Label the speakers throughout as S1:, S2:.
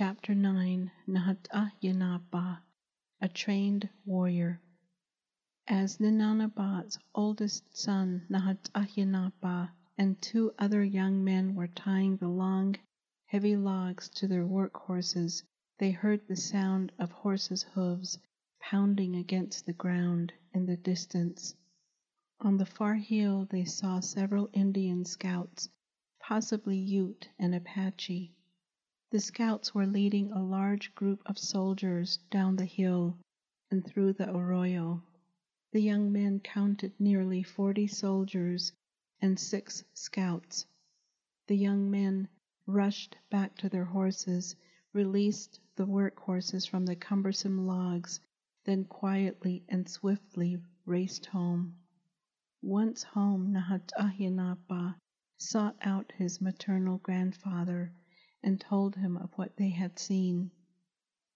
S1: Chapter 9 Nahat A Trained Warrior As Ninanabat's oldest son Nahat and two other young men were tying the long, heavy logs to their work horses, they heard the sound of horses' hoofs pounding against the ground in the distance. On the far hill they saw several Indian scouts, possibly Ute and Apache. The scouts were leading a large group of soldiers down the hill and through the arroyo. The young men counted nearly forty soldiers and six scouts. The young men rushed back to their horses, released the work horses from the cumbersome logs, then quietly and swiftly raced home. Once home, Nahat sought out his maternal grandfather and told him of what they had seen.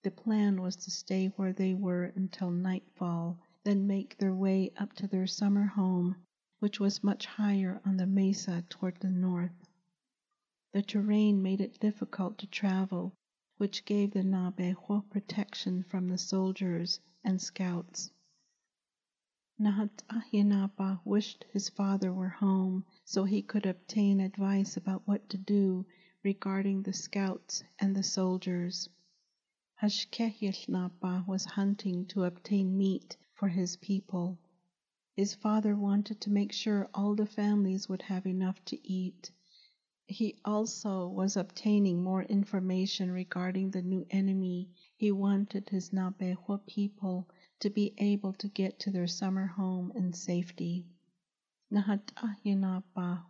S1: The plan was to stay where they were until nightfall, then make their way up to their summer home, which was much higher on the mesa toward the north. The terrain made it difficult to travel, which gave the Nabejo protection from the soldiers and scouts. Nahat wished his father were home so he could obtain advice about what to do regarding the scouts and the soldiers. Hashkehilnapa was hunting to obtain meat for his people. His father wanted to make sure all the families would have enough to eat. He also was obtaining more information regarding the new enemy. He wanted his Nabejo people to be able to get to their summer home in safety. Nahat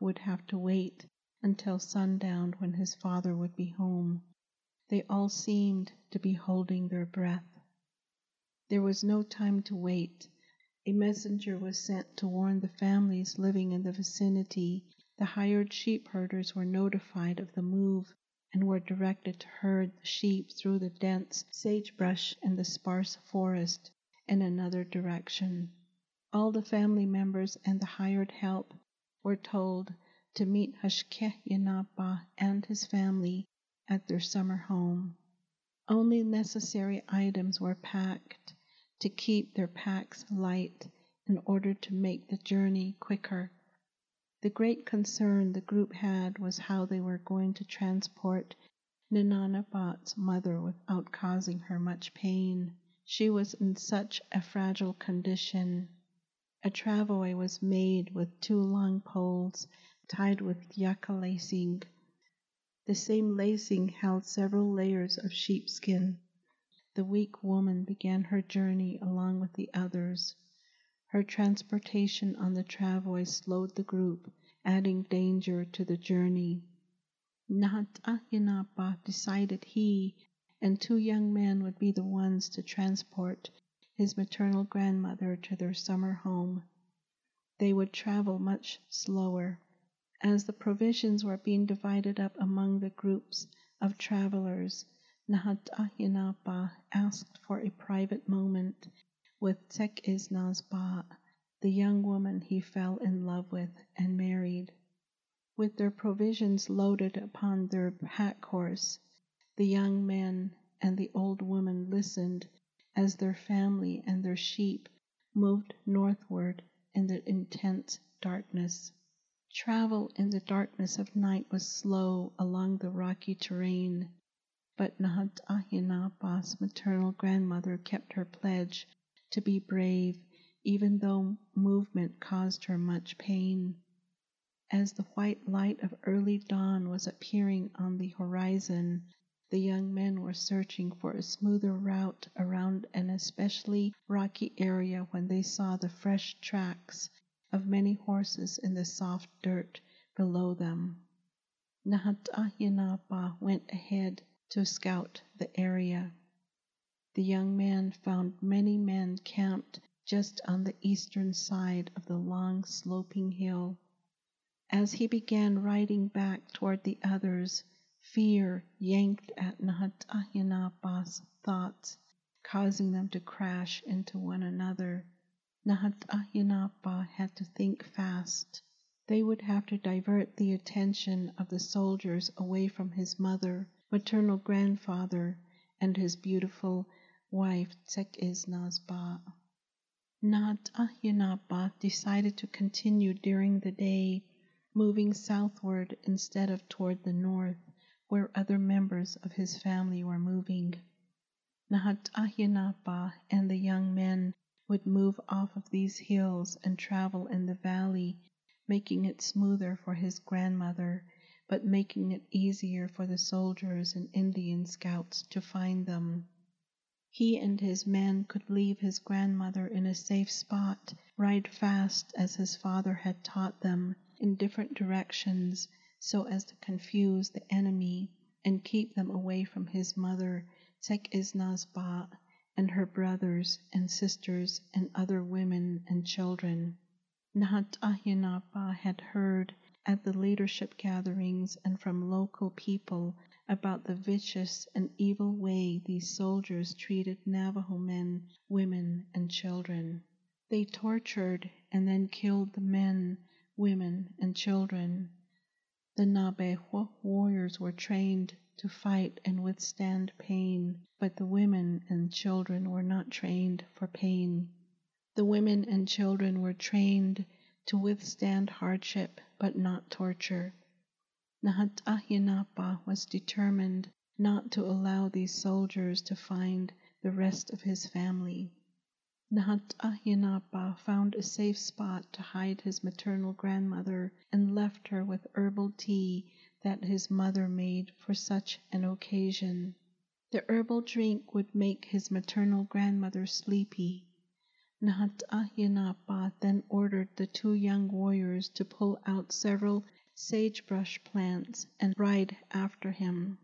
S1: would have to wait until sundown when his father would be home. They all seemed to be holding their breath. There was no time to wait. A messenger was sent to warn the families living in the vicinity. The hired sheep herders were notified of the move and were directed to herd the sheep through the dense sagebrush and the sparse forest in another direction. All the family members and the hired help were told to meet Hashkeyanapa and his family at their summer home. Only necessary items were packed to keep their packs light in order to make the journey quicker. The great concern the group had was how they were going to transport Ninanabat's mother without causing her much pain. She was in such a fragile condition. A travois was made with two long poles tied with yucca lacing. The same lacing held several layers of sheepskin. The weak woman began her journey along with the others. Her transportation on the travois slowed the group, adding danger to the journey. Nahat decided he and two young men would be the ones to transport his maternal grandmother to their summer home. They would travel much slower. As the provisions were being divided up among the groups of travelers, Nahat asked for a private moment with Tekisnazba, the young woman he fell in love with and married. With their provisions loaded upon their pack horse, the young men and the old woman listened as their family and their sheep moved northward in the intense darkness. Travel in the darkness of night was slow along the rocky terrain, but Nahat maternal grandmother kept her pledge to be brave even though movement caused her much pain. As the white light of early dawn was appearing on the horizon, the young men were searching for a smoother route around an especially rocky area when they saw the fresh tracks of many horses in the soft dirt below them. Nahat went ahead to scout the area. The young man found many men camped just on the eastern side of the long sloping hill. As he began riding back toward the others, fear yanked at Nahat thoughts, causing them to crash into one another. Nahat uh, had to think fast. They would have to divert the attention of the soldiers away from his mother maternal grandfather, and his beautiful wife Tsekisnazba. Nahat Ahyenapa uh, decided to continue during the day, moving southward instead of toward the north, where other members of his family were moving. Nahat Ahyenapa uh, and the young men would move off of these hills and travel in the valley, making it smoother for his grandmother, but making it easier for the soldiers and Indian scouts to find them. He and his men could leave his grandmother in a safe spot, ride fast as his father had taught them, in different directions, so as to confuse the enemy and keep them away from his mother, Tsekisnazba, and her brothers and sisters and other women and children. Nahat Ahyenapa had heard at the leadership gatherings and from local people about the vicious and evil way these soldiers treated Navajo men, women, and children. They tortured and then killed the men, women, and children. The Nabejo warriors were trained to fight and withstand pain, but the women and children were not trained for pain. The women and children were trained to withstand hardship but not torture. Nahat was determined not to allow these soldiers to find the rest of his family. Nahat found a safe spot to hide his maternal grandmother and left her with herbal tea that his mother made for such an occasion. The herbal drink would make his maternal grandmother sleepy. Nahat Ahyenapa then ordered the two young warriors to pull out several sagebrush plants and ride after him.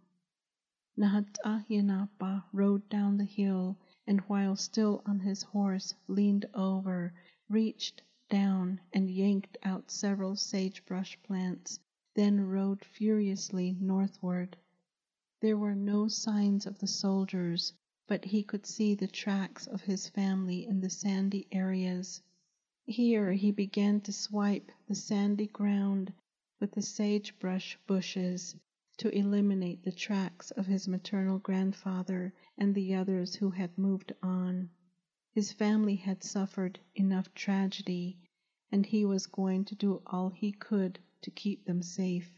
S1: Nahat Ahyenapa rode down the hill and while still on his horse leaned over, reached down and yanked out several sagebrush plants, then rode furiously northward. There were no signs of the soldiers, but he could see the tracks of his family in the sandy areas. Here he began to swipe the sandy ground with the sagebrush bushes to eliminate the tracks of his maternal grandfather and the others who had moved on. His family had suffered enough tragedy, and he was going to do all he could to keep them safe.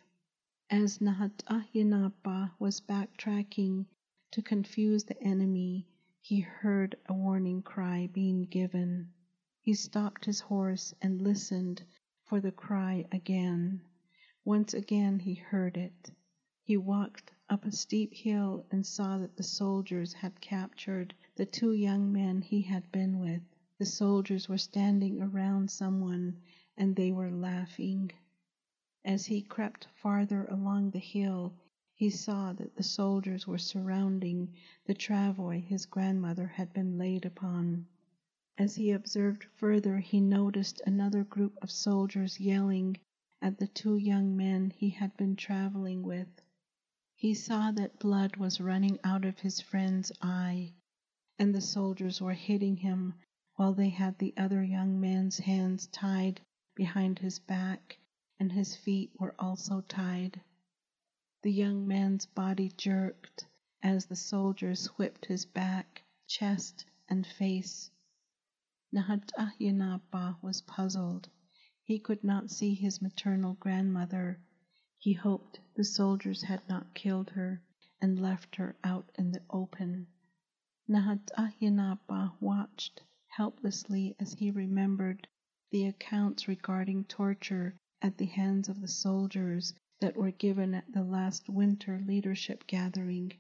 S1: As Nahat Ahyenapa was backtracking to confuse the enemy, he heard a warning cry being given. He stopped his horse and listened for the cry again. Once again he heard it. He walked up a steep hill and saw that the soldiers had captured the two young men he had been with. The soldiers were standing around someone and they were laughing. As he crept farther along the hill, he saw that the soldiers were surrounding the travois his grandmother had been laid upon. As he observed further, he noticed another group of soldiers yelling at the two young men he had been traveling with. He saw that blood was running out of his friend's eye, and the soldiers were hitting him while they had the other young man's hands tied behind his back, and his feet were also tied. The young man's body jerked as the soldiers whipped his back, chest, and face. Nahat Ahyenapa was puzzled. He could not see his maternal grandmother. He hoped the soldiers had not killed her and left her out in the open. Nahat Ahyenapa watched helplessly as he remembered the accounts regarding torture at the hands of the soldiers that were given at the last winter leadership gathering.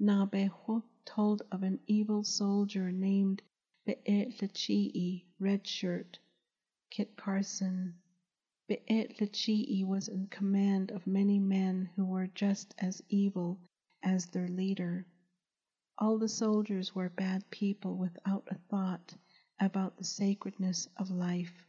S1: Nabejo told of an evil soldier named Be'etlachii, Red Shirt, Kit Carson. Be'etlachii was in command of many men who were just as evil as their leader. All the soldiers were bad people without a thought about the sacredness of life.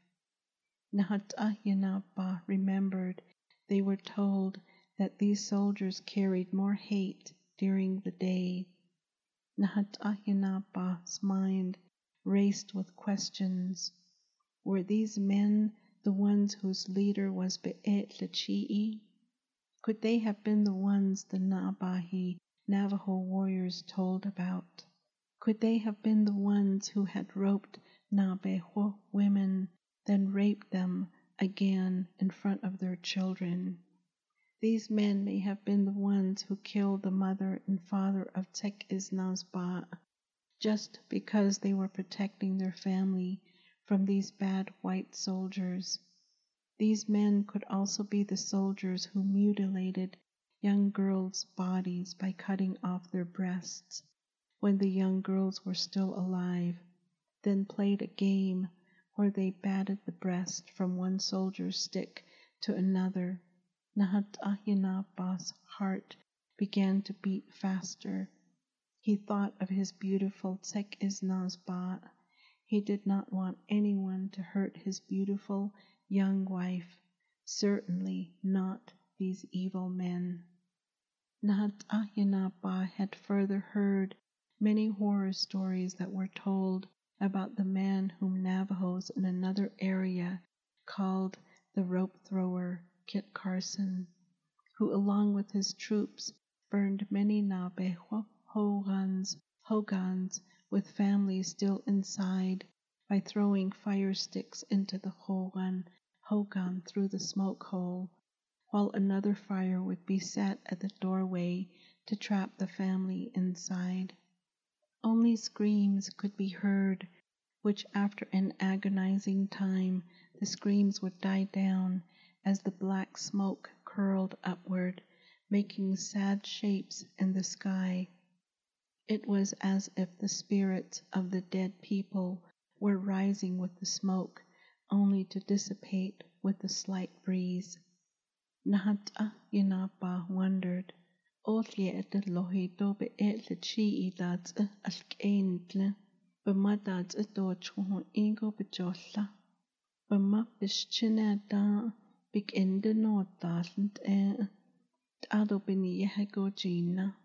S1: Ahyenapa remembered they were told that these soldiers carried more hate during the day. Ahyenapa's mind raced with questions. Were these men the ones whose leader was Be'etlachii? Could they have been the ones the Nabahi Navajo warriors told about? Could they have been the ones who had roped Navajo women, then raped them again in front of their children? These men may have been the ones who killed the mother and father of Tek Isnazba just because they were protecting their family from these bad white soldiers. These men could also be the soldiers who mutilated young girls' bodies by cutting off their breasts when the young girls were still alive, then played a game where they batted the breast from one soldier's stick to another. Nahat Ahinaba's heart began to beat faster. He thought of his beautiful Tek Isnazba. He did not want anyone to hurt his beautiful young wife, certainly not these evil men. Nahat Ahinaaba had further heard many horror stories that were told about the man whom Navajos in another area called the rope thrower, Kit Carson, who along with his troops burned many Navajo hogans, hogans with families still inside by throwing fire sticks into the hogan, hogan through the smoke hole while another fire would be set at the doorway to trap the family inside. Only screams could be heard, which after an agonizing time the screams would die down as the black smoke curled upward, making sad shapes in the sky. It was as if the spirits of the dead people were rising with the smoke, only to dissipate with a slight breeze. Nahata Yinapa wondered, Othliet lohito be et le chi i dat eh, alkeintle, be madat a eh, dochon ingo be jolla, be mak bischina da big ende no dalent eh, e, ado beni yehego gina,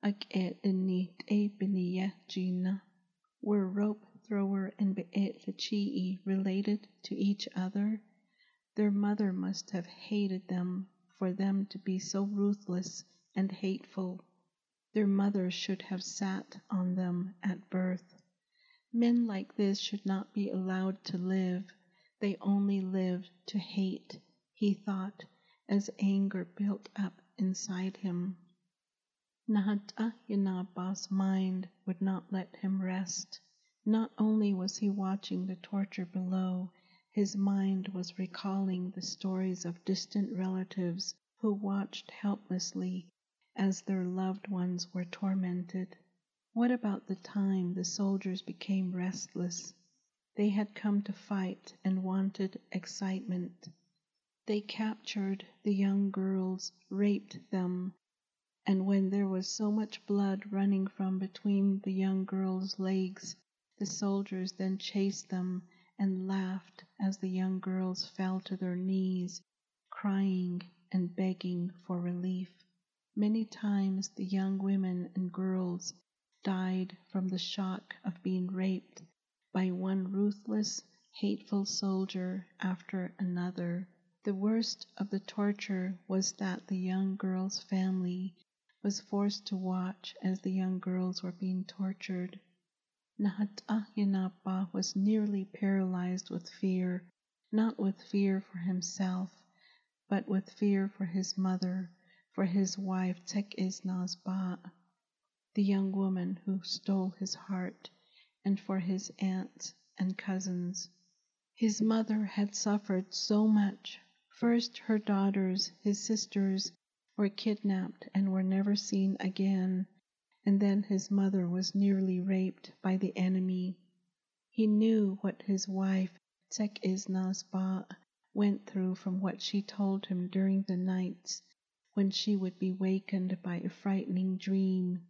S1: ag et ni e beni gina. Were rope thrower and Be'et Lichii related to each other? Their mother must have hated them for them to be so ruthless and hateful. Their mother should have sat on them at birth. Men like this should not be allowed to live. They only live to hate, he thought, as anger built up inside him. Nahata Yanaba's mind would not let him rest. Not only was he watching the torture below, his mind was recalling the stories of distant relatives who watched helplessly as their loved ones were tormented. What about the time the soldiers became restless? They had come to fight and wanted excitement. They captured the young girls, raped them, and when there was so much blood running from between the young girls' legs, the soldiers then chased them and laughed as the young girls fell to their knees, crying and begging for relief. Many times the young women and girls died from the shock of being raped by one ruthless, hateful soldier after another. The worst of the torture was that the young girl's family was forced to watch as the young girls were being tortured. Nahat was nearly paralyzed with fear, not with fear for himself, but with fear for his mother, for his wife Tek Isnazba, the young woman who stole his heart, and for his aunts and cousins. His mother had suffered so much. First, her daughters, his sisters, were kidnapped and were never seen again and then his mother was nearly raped by the enemy. He knew what his wife Tek Isnazba went through from what she told him during the nights when she would be wakened by a frightening dream.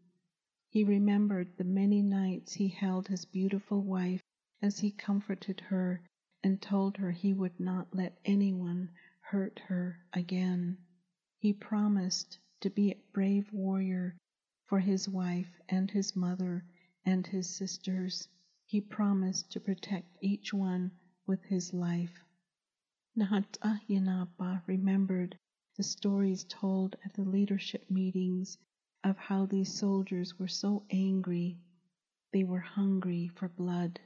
S1: He remembered the many nights he held his beautiful wife as he comforted her and told her he would not let anyone hurt her again. He promised to be a brave warrior for his wife and his mother and his sisters. He promised to protect each one with his life. Nahat'ayanapa remembered the stories told at the leadership meetings of how these soldiers were so angry. They were hungry for blood.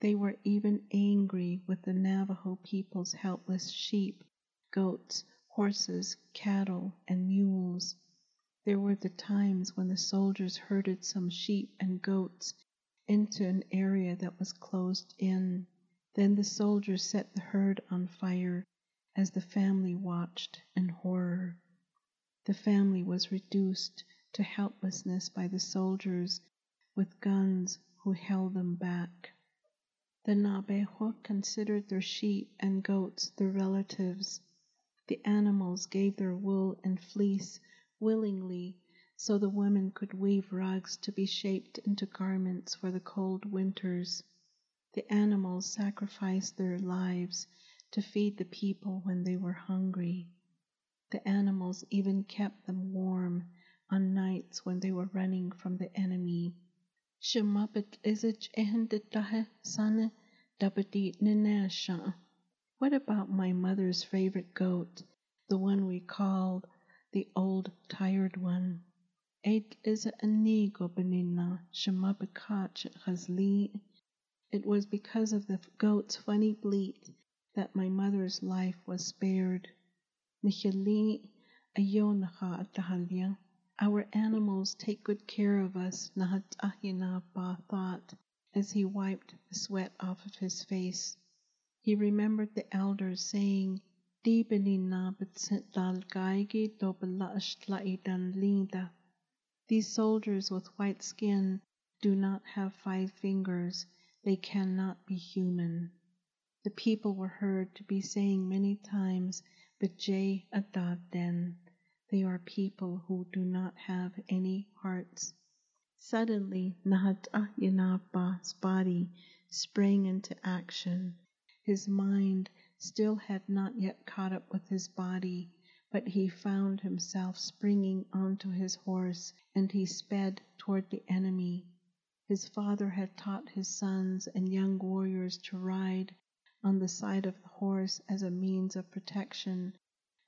S1: They were even angry with the Navajo people's helpless sheep, goats, horses, cattle, and mules. There were the times when the soldiers herded some sheep and goats into an area that was closed in. Then the soldiers set the herd on fire as the family watched in horror. The family was reduced to helplessness by the soldiers with guns who held them back. The Nabejo considered their sheep and goats their relatives. The animals gave their wool and fleece willingly so the women could weave rugs to be shaped into garments for the cold winters. The animals sacrificed their lives to feed the people when they were hungry. The animals even kept them warm on nights when they were running from the enemy. What about my mother's favorite goat, the one we called the old tired one? Ait is anigo benina shumapikach hazli. It was because of the goat's funny bleat that my mother's life was spared. Nihili ayonaha atahalya. Our animals take good care of us, Ba thought as he wiped the sweat off of his face. He remembered the elders saying. These soldiers with white skin do not have five fingers. They cannot be human. The people were heard to be saying many times, Bejay Adaden. They are people who do not have any hearts. Suddenly, Nahatahinapa's body sprang into action. His mind still had not yet caught up with his body, but he found himself springing onto his horse, and he sped toward the enemy. His father had taught his sons and young warriors to ride on the side of the horse as a means of protection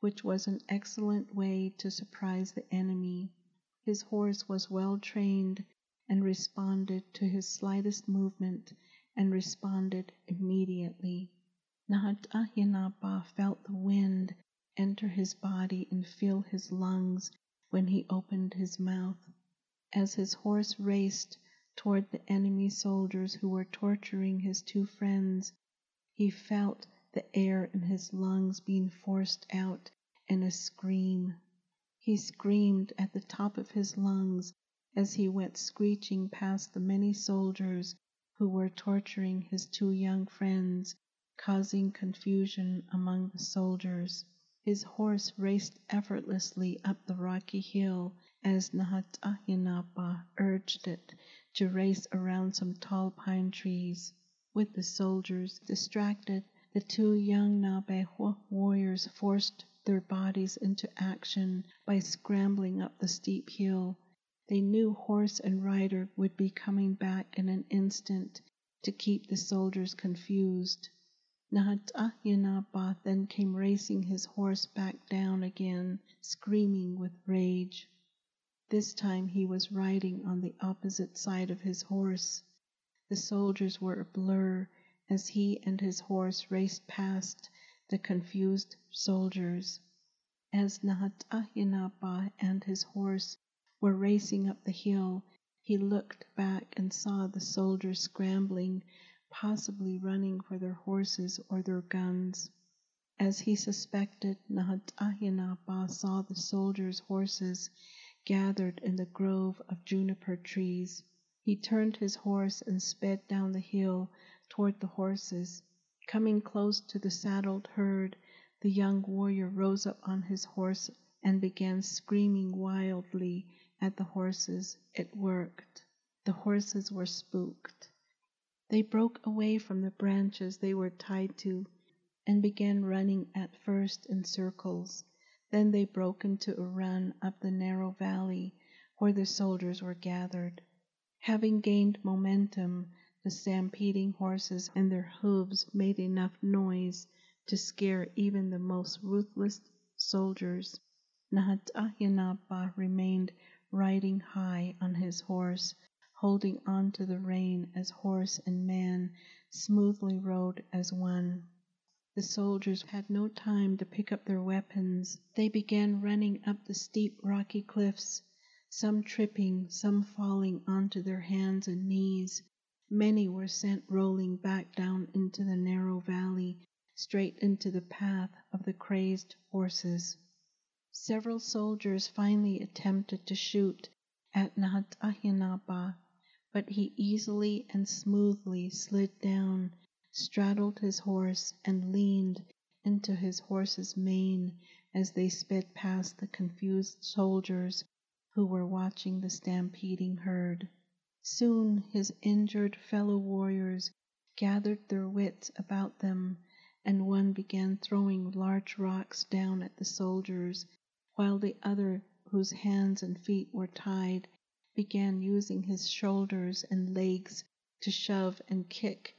S1: which was an excellent way to surprise the enemy. His horse was well trained and responded to his slightest movement and responded immediately. Nahatahyanapa felt the wind enter his body and fill his lungs when he opened his mouth. As his horse raced toward the enemy soldiers who were torturing his two friends, he felt the air in his lungs being forced out in a scream. He screamed at the top of his lungs as he went screeching past the many soldiers who were torturing his two young friends, causing confusion among the soldiers. His horse raced effortlessly up the rocky hill as Nahatahyanapa urged it to race around some tall pine trees. With the soldiers distracted, the two young Nabejo warriors forced their bodies into action by scrambling up the steep hill. They knew horse and rider would be coming back in an instant to keep the soldiers confused. Nahatahyanapa then came racing his horse back down again, screaming with rage. This time he was riding on the opposite side of his horse. The soldiers were a blur as he and his horse raced past the confused soldiers. As Nahatahyanapa and his horse were racing up the hill, he looked back and saw the soldiers scrambling, possibly running for their horses or their guns. As he suspected, Nahatahyanapa saw the soldiers' horses gathered in the grove of juniper trees. He turned his horse and sped down the hill toward the horses. Coming close to the saddled herd, the young warrior rose up on his horse and began screaming wildly at the horses. It worked. The horses were spooked. They broke away from the branches they were tied to and began running at first in circles. Then they broke into a run up the narrow valley where the soldiers were gathered. Having gained momentum, the stampeding horses and their hooves made enough noise to scare even the most ruthless soldiers. Nahatahyanapa remained riding high on his horse, holding on to the rein as horse and man smoothly rode as one. The soldiers had no time to pick up their weapons. They began running up the steep rocky cliffs, some tripping, some falling onto their hands and knees. Many were sent rolling back down into the narrow valley, straight into the path of the crazed horses. Several soldiers finally attempted to shoot at Nahatahyanapa, but he easily and smoothly slid down, straddled his horse, and leaned into his horse's mane as they sped past the confused soldiers who were watching the stampeding herd. Soon his injured fellow warriors gathered their wits about them, and one began throwing large rocks down at the soldiers, while the other, whose hands and feet were tied, began using his shoulders and legs to shove and kick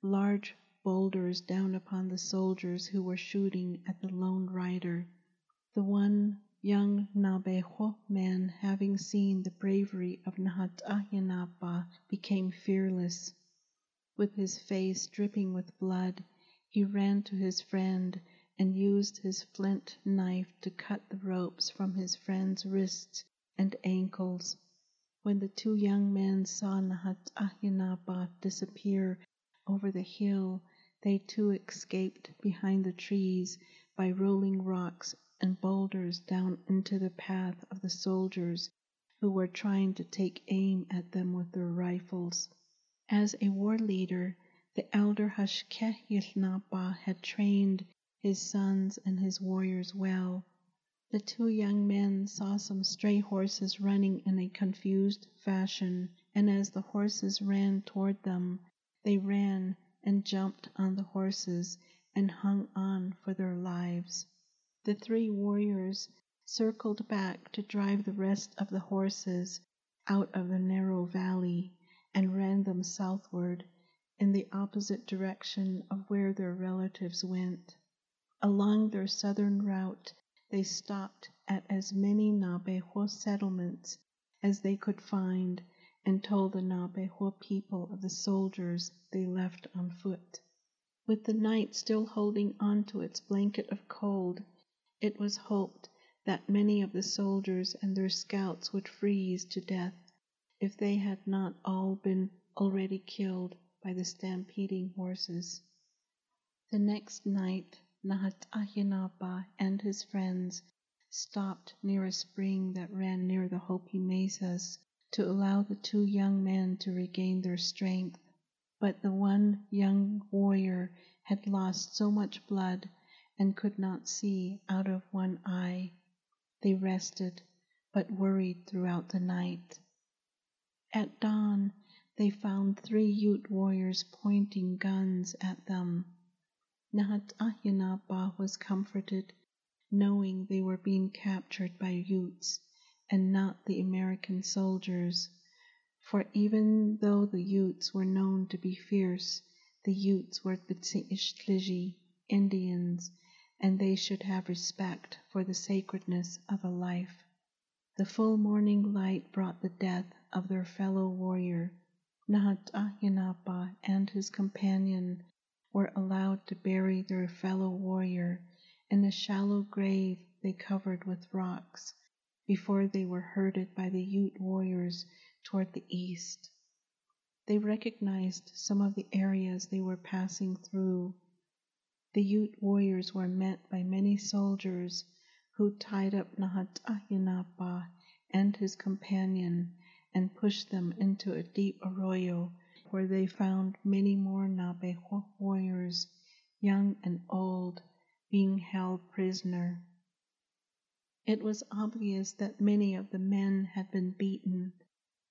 S1: large boulders down upon the soldiers who were shooting at the lone rider. The one young Nabejo man, having seen the bravery of Nahatahyanapa, became fearless. With his face dripping with blood, he ran to his friend and used his flint knife to cut the ropes from his friend's wrists and ankles. When the two young men saw Nahatahyanapa disappear over the hill, they too escaped behind the trees by rolling rocks and boulders down into the path of the soldiers who were trying to take aim at them with their rifles. As a war leader, the elder Hashkehilnapa had trained his sons and his warriors well. The two young men saw some stray horses running in a confused fashion, and as the horses ran toward them, they ran and jumped on the horses and hung on for their lives. The three warriors circled back to drive the rest of the horses out of the narrow valley and ran them southward in the opposite direction of where their relatives went. Along their southern route, they stopped at as many Nabejo settlements as they could find and told the Nabejo people of the soldiers they left on foot. With the night still holding on to its blanket of cold, it was hoped that many of the soldiers and their scouts would freeze to death if they had not all been already killed by the stampeding horses. The next night, Nahatahyanapa and his friends stopped near a spring that ran near the Hopi mesas to allow the two young men to regain their strength. But the one young warrior had lost so much blood and could not see out of one eye. They rested, but worried throughout the night. At dawn, they found three Ute warriors pointing guns at them. Nahatahyanapa was comforted, knowing they were being captured by Utes and not the American soldiers, for even though the Utes were known to be fierce, the Utes were Bitsishliji Indians, and they should have respect for the sacredness of a life. The full morning light brought the death of their fellow warrior. Nahatahyanapa and his companion were allowed to bury their fellow warrior in a shallow grave they covered with rocks before they were herded by the Ute warriors toward the east. They recognized some of the areas they were passing through. The Ute warriors were met by many soldiers who tied up Nahatahyanapa and his companion and pushed them into a deep arroyo where they found many more Nabejo warriors, young and old, being held prisoner. It was obvious that many of the men had been beaten,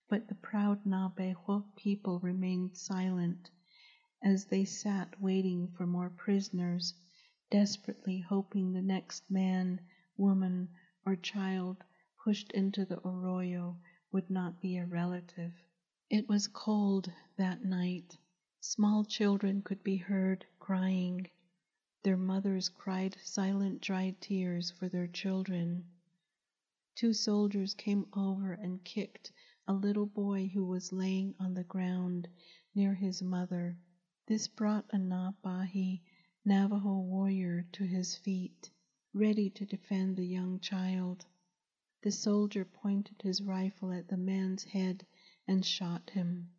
S1: but the proud Nabejo people remained silent as they sat waiting for more prisoners, desperately hoping the next man, woman, or child pushed into the arroyo would not be a relative. It was cold that night. Small children could be heard crying. Their mothers cried silent, dry tears for their children. Two soldiers came over and kicked a little boy who was laying on the ground near his mother. This brought a Napahi Navajo warrior to his feet, ready to defend the young child. The soldier pointed his rifle at the man's head and shot him.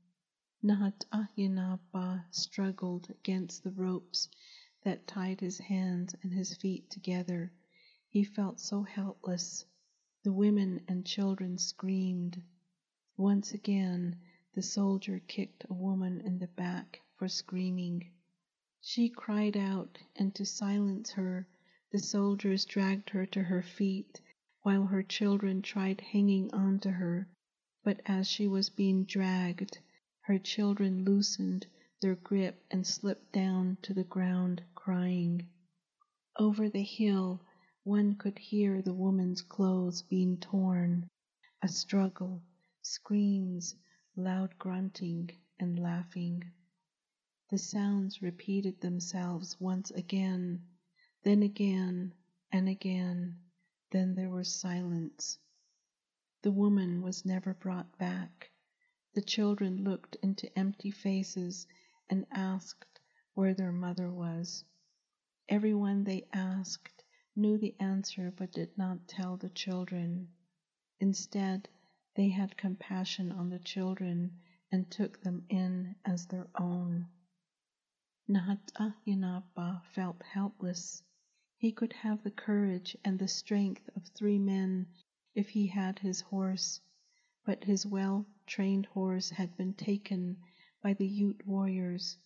S1: Nahat'ahinapa struggled against the ropes that tied his hands and his feet together. He felt so helpless. The women and children screamed. Once again, the soldier kicked a woman in the back for screaming. She cried out, and to silence her, the soldiers dragged her to her feet while her children tried hanging on to her. But as she was being dragged, her children loosened their grip and slipped down to the ground, crying. Over the hill, one could hear the woman's clothes being torn, a struggle, screams, loud grunting, and laughing. The sounds repeated themselves once again, then again and again, then there was silence. The woman was never brought back. The children looked into empty faces and asked where their mother was. Everyone they asked knew the answer but did not tell the children. Instead, they had compassion on the children and took them in as their own. Nahat'ahinapa felt helpless. He could have the courage and the strength of three men if he had his horse, but his well trained horse had been taken by the Ute warriors.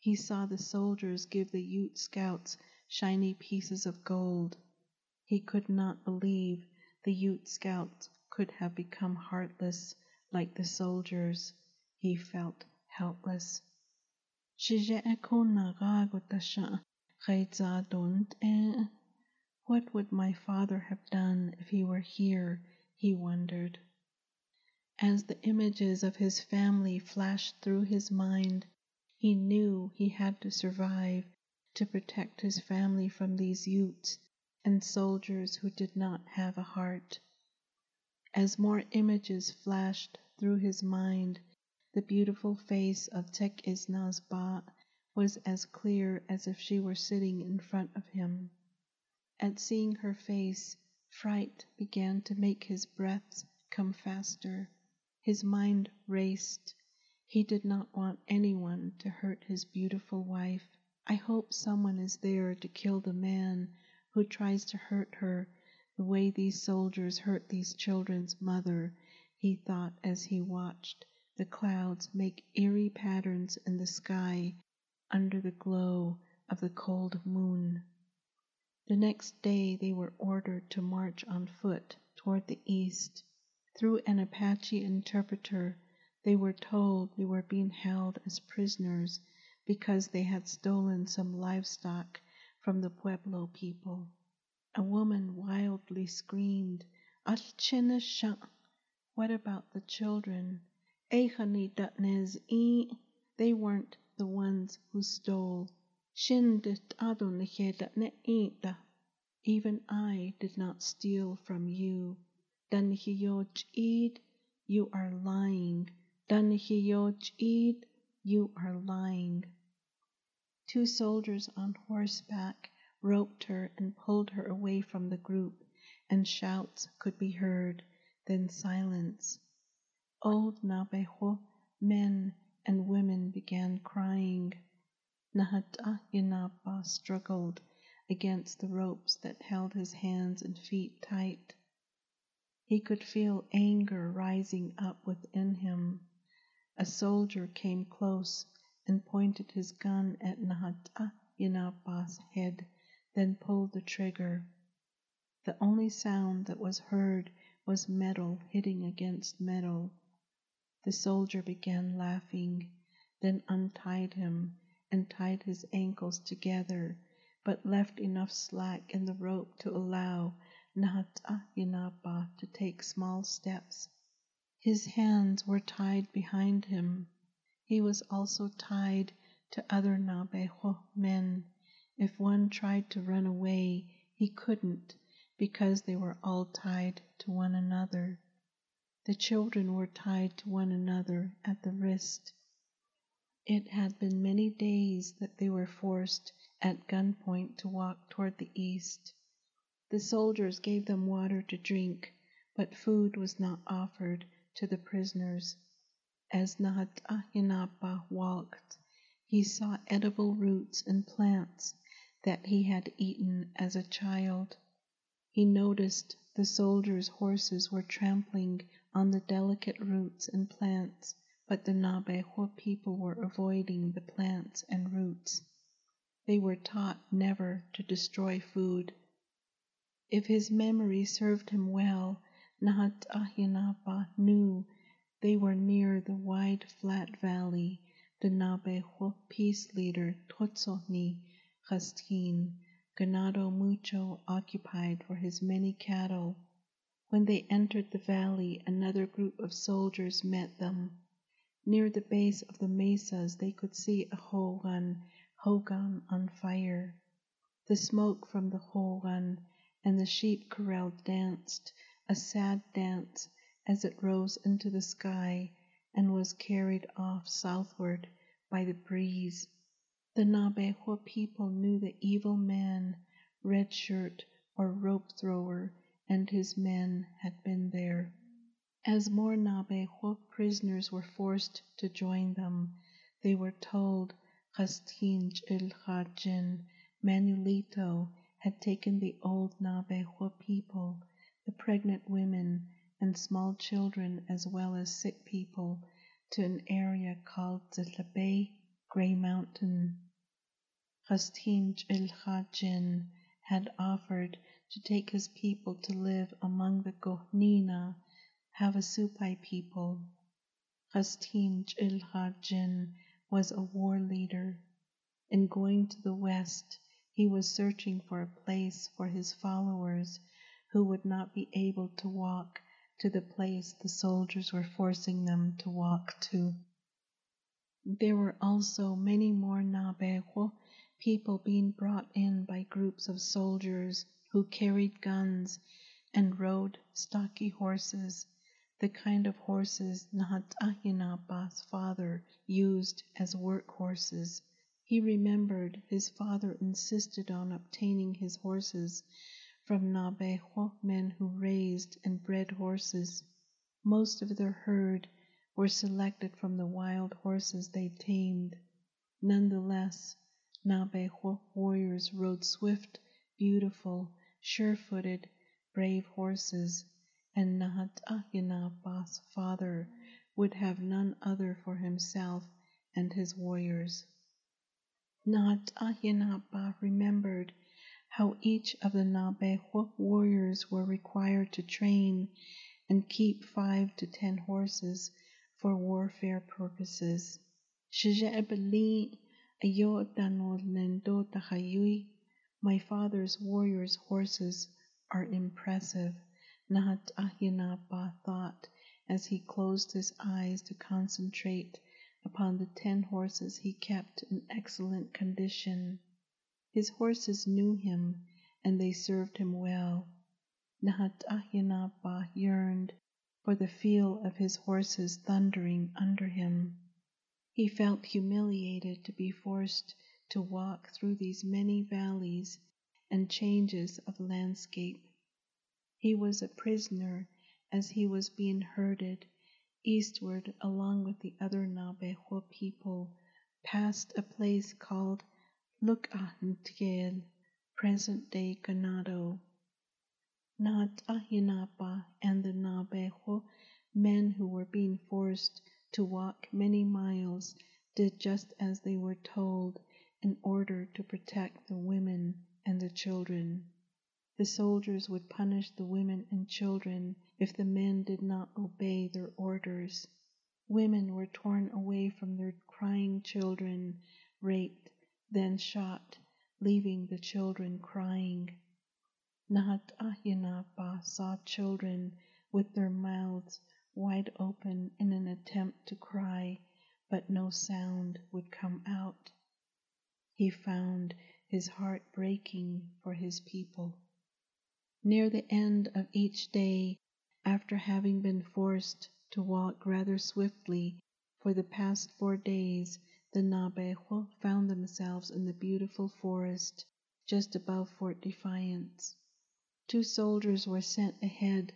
S1: He saw the soldiers give the Ute scouts shiny pieces of gold. He could not believe the Ute scouts could have become heartless like the soldiers. He felt helpless. Eh. What would my father have done if he were here? he wondered. As the images of his family flashed through his mind, he knew he had to survive to protect his family from these Utes and soldiers who did not have a heart. As more images flashed through his mind, the beautiful face of Tek Ba was as clear as if she were sitting in front of him. At seeing her face, fright began to make his breaths come faster. His mind raced. He did not want anyone to hurt his beautiful wife. I hope someone is there to kill the man who tries to hurt her the way these soldiers hurt these children's mother, he thought as he watched the clouds make eerie patterns in the sky under the glow of the cold moon. The next day they were ordered to march on foot toward the east. Through an Apache interpreter, they were told they were being held as prisoners because they had stolen some livestock from the Pueblo people. A woman wildly screamed, Alchenesha! What about the children? They weren't the ones who stole. Even I did not steal from you. You are lying. You are lying. Two soldiers on horseback roped her and pulled her away from the group, and shouts could be heard, then silence. Old Nabeho men and women began crying. Nahat'ahinapa struggled against the ropes that held his hands and feet tight. He could feel anger rising up within him. A soldier came close and pointed his gun at Nahat'ahinapa's head, then pulled the trigger. The only sound that was heard was metal hitting against metal. The soldier began laughing, then untied him and tied his ankles together, but left enough slack in the rope to allow Nahat'ahinapa to take small steps. His hands were tied behind him. He was also tied to other Nabeho men. If one tried to run away, he couldn't because they were all tied to one another. The children were tied to one another at the wrist. It had been many days that they were forced at gunpoint to walk toward the east. The soldiers gave them water to drink, but food was not offered to the prisoners. As Nahat Ahyanapa walked, he saw edible roots and plants that he had eaten as a child. He noticed the soldiers' horses were trampling on the delicate roots and plants, but the Nabeho people were avoiding the plants and roots. They were taught never to destroy food. If his memory served him well, Nahat Ahyanapa knew they were near the wide flat valley the Nabeho peace leader Totsoni Hastin Ganado Mucho occupied for his many cattle. When they entered the valley, another group of soldiers met them. Near the base of the mesas, they could see a hogan, hogan on fire. The smoke from the hogan and the sheep corral danced, a sad dance, as it rose into the sky and was carried off southward by the breeze. The Nabeho people knew the evil man, red shirt or rope thrower, and his men had been there. As more Nabeho prisoners were forced to join them, they were told Hastinj il Hajin Manuelito had taken the old Nabeho people, the pregnant women, and small children as well as sick people to an area called the Labay Grey Mountain. Hastinj il Hajin had offered to take his people to live among the Gohnina, Havasupai people. Hastinj il was a war leader. In going to the west, he was searching for a place for his followers who would not be able to walk to the place the soldiers were forcing them to walk to. There were also many more Nabeho people being brought in by groups of soldiers who carried guns and rode stocky horses, the kind of horses Nahatahinapa's father used as work horses. He remembered his father insisted on obtaining his horses from Nabeho men who raised and bred horses. Most of their herd were selected from the wild horses they tamed. Nonetheless, Nabeho warriors rode swift, beautiful, sure-footed, brave horses, and not Nahat father would have none other for himself and his warriors. Not Nahat remembered how each of the Nabeho warriors were required to train and keep five to ten horses for warfare purposes. My father's warriors' horses are impressive, Nahat Ahyanapa thought as he closed his eyes to concentrate upon the ten horses he kept in excellent condition. His horses knew him, and they served him well. Nahat Ahyanapa yearned for the feel of his horses thundering under him. He felt humiliated to be forced to walk through these many valleys and changes of landscape. He was a prisoner as he was being herded eastward along with the other Nabeho people past a place called Luk'ahntgel, present-day Ganado. Nahat Ahyanapa and the Nabeho men who were being forced to walk many miles did just as they were told in order to protect the women and the children. The soldiers would punish the women and children if the men did not obey their orders. Women were torn away from their crying children, raped, then shot, leaving the children crying. Nahat Ahyanapa saw children with their mouths wide open in an attempt to cry, but no sound would come out. He found his heart breaking for his people. Near the end of each day, after having been forced to walk rather swiftly for the past four days, the Nabejo found themselves in the beautiful forest just above Fort Defiance. Two soldiers were sent ahead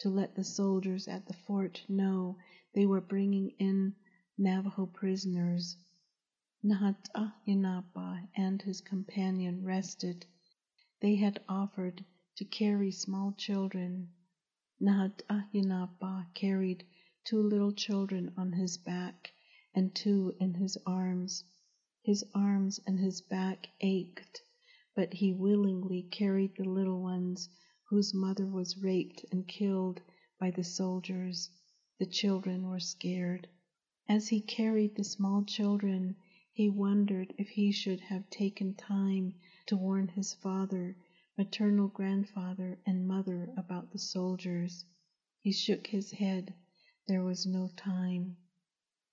S1: to let the soldiers at the fort know they were bringing in Navajo prisoners. Nahat'a Yanapa and his companion rested. They had offered to carry small children. Nahat'a Yanapa carried two little children on his back and two in his arms. His arms and his back ached, but he willingly carried the little ones whose mother was raped and killed by the soldiers. The children were scared. As he carried the small children, he wondered if he should have taken time to warn his father, maternal grandfather, and mother about the soldiers. He shook his head. There was no time.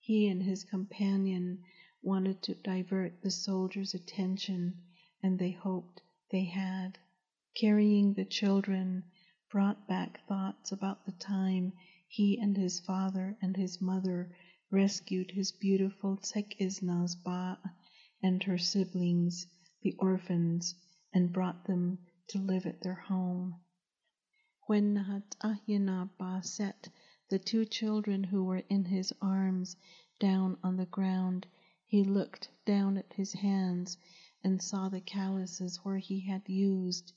S1: He and his companion wanted to divert the soldiers' attention, and they hoped they had. Carrying the children brought back thoughts about the time he and his father and his mother rescued his beautiful Tekisnaz Ba and her siblings, the orphans, and brought them to live at their home. When Nahat'ahyana Ba set the two children who were in his arms down on the ground, he looked down at his hands and saw the calluses where he had used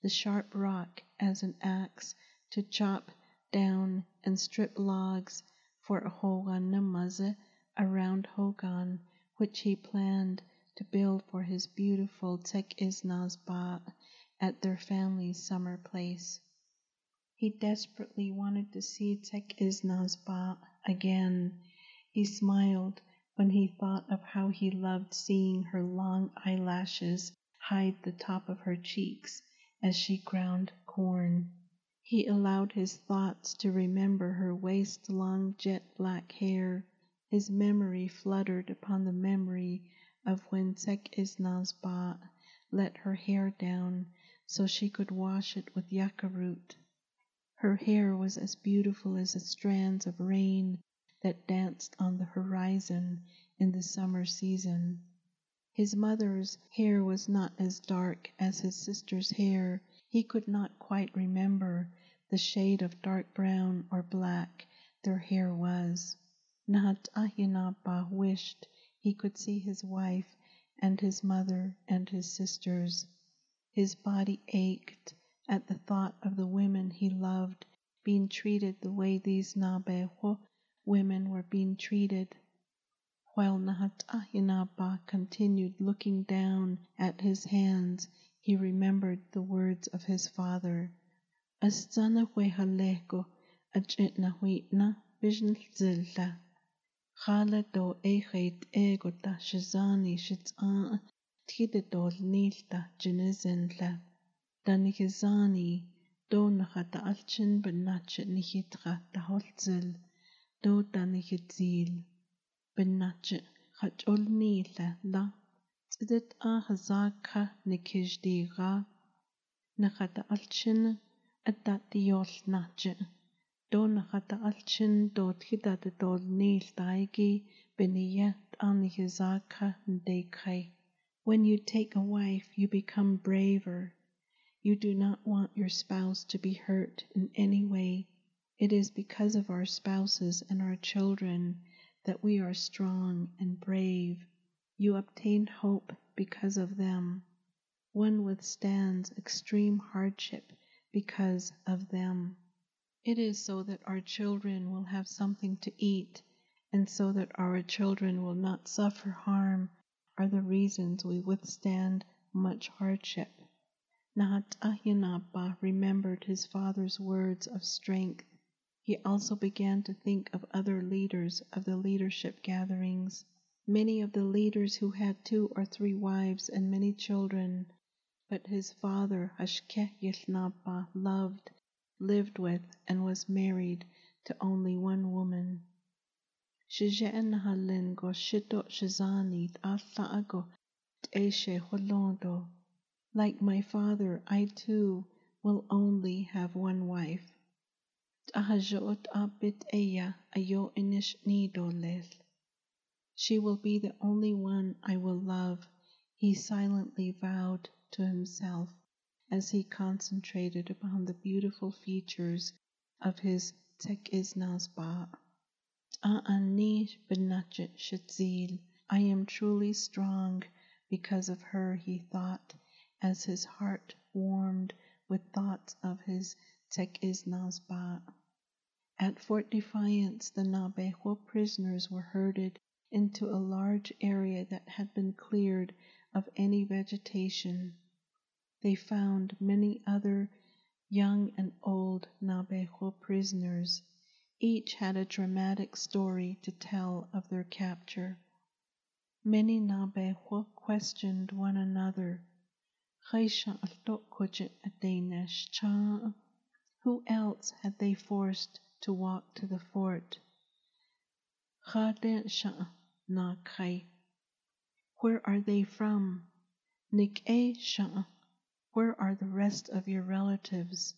S1: the sharp rock as an axe to chop down and strip logs for a Hogan Namaze around Hogan, which he planned to build for his beautiful Tek Ba at their family's summer place. He desperately wanted to see Tek Ba again. He smiled when he thought of how he loved seeing her long eyelashes hide the top of her cheeks as she ground corn. He allowed his thoughts to remember her waist long jet black hair. His memory fluttered upon the memory of when Sek Ba let her hair down so she could wash it with yucca root. Her hair was as beautiful as the strands of rain that danced on the horizon in the summer season. His mother's hair was not as dark as his sister's hair. He could not quite remember the shade of dark brown or black their hair was. Nahat Ahinapa wished he could see his wife and his mother and his sisters. His body ached at the thought of the women he loved being treated the way these Nabeho women were being treated while Nahat'ahinapa continued looking down at his hands, he remembered the words of his father. Astana huehaleko achitna huitna bishnzilta. Khala do echet egota shizani shit'a tididol nilta jinizintla. Danikizani do nachata alchin benachet nichitra taholzil do danikitzil. Bennache chach'olnila la tz'idit a hazaka nikishdiga nakata alchin atatiol nache do nakata alchin do tkita dol nil daigi beniya anihizaka ndekai. When you take a wife, you become braver. You do not want your spouse to be hurt in any way. It is because of our spouses and our children that we are strong and brave. You obtain hope because of them. One withstands extreme hardship because of them. It is so that our children will have something to eat, and so that our children will not suffer harm, are the reasons we withstand much hardship. Nahat Ahinapa remembered his father's words of strength he also began to think of other leaders of the leadership gatherings, many of the leaders who had two or three wives and many children, but his father Yilnapa loved, lived with, and was married to only one woman. Shije'en halin go shito shizani al'ago Eshe Holondo. Like my father, I too will only have one wife. Ahajot abit eya ayo inish nidolel. She will be the only one I will love, he silently vowed to himself as he concentrated upon the beautiful features of his Tekisnazba. Ta'ani benachet shetzil. I am truly strong because of her, he thought, as his heart warmed with thoughts of his Tekisnazba. At Fort Defiance, the Nabejo prisoners were herded into a large area that had been cleared of any vegetation. They found many other young and old Nabejo prisoners. Each had a dramatic story to tell of their capture. Many Nabejo questioned one another. Who else had they forced to walk to the fort? Where are they from? Nik'e Shan. Where are the rest of your relatives?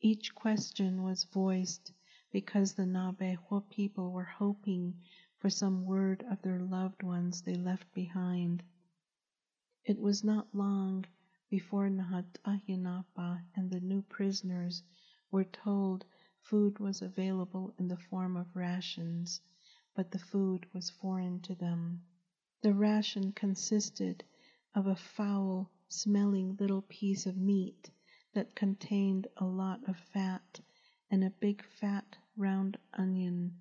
S1: Each question was voiced because the Nabejo people were hoping for some word of their loved ones they left behind. It was not long before Nahat Ahinapa and the new prisoners were told food was available in the form of rations, but the food was foreign to them. The ration consisted of a foul smelling little piece of meat that contained a lot of fat and a big fat round onion,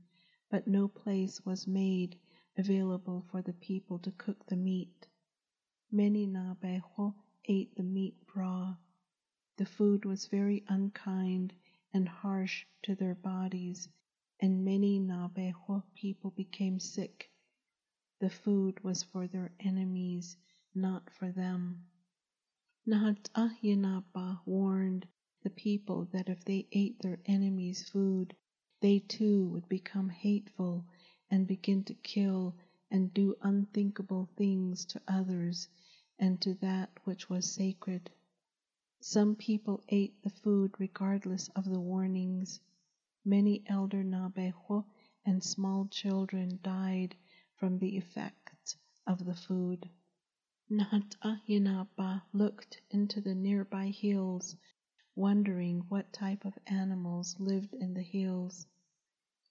S1: but no place was made available for the people to cook the meat. Many Nabejo ate the meat raw. The food was very unkind and harsh to their bodies, and many Nabejo people became sick. The food was for their enemies, not for them. Nahat Ahyanapa warned the people that if they ate their enemies' food, they too would become hateful and begin to kill and do unthinkable things to others and to that which was sacred. Some people ate the food regardless of the warnings. Many elder Nabejo and small children died from the effects of the food. Nahat looked into the nearby hills, wondering what type of animals lived in the hills.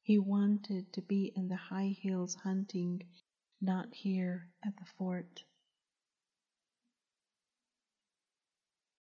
S1: He wanted to be in the high hills hunting, not here at the fort.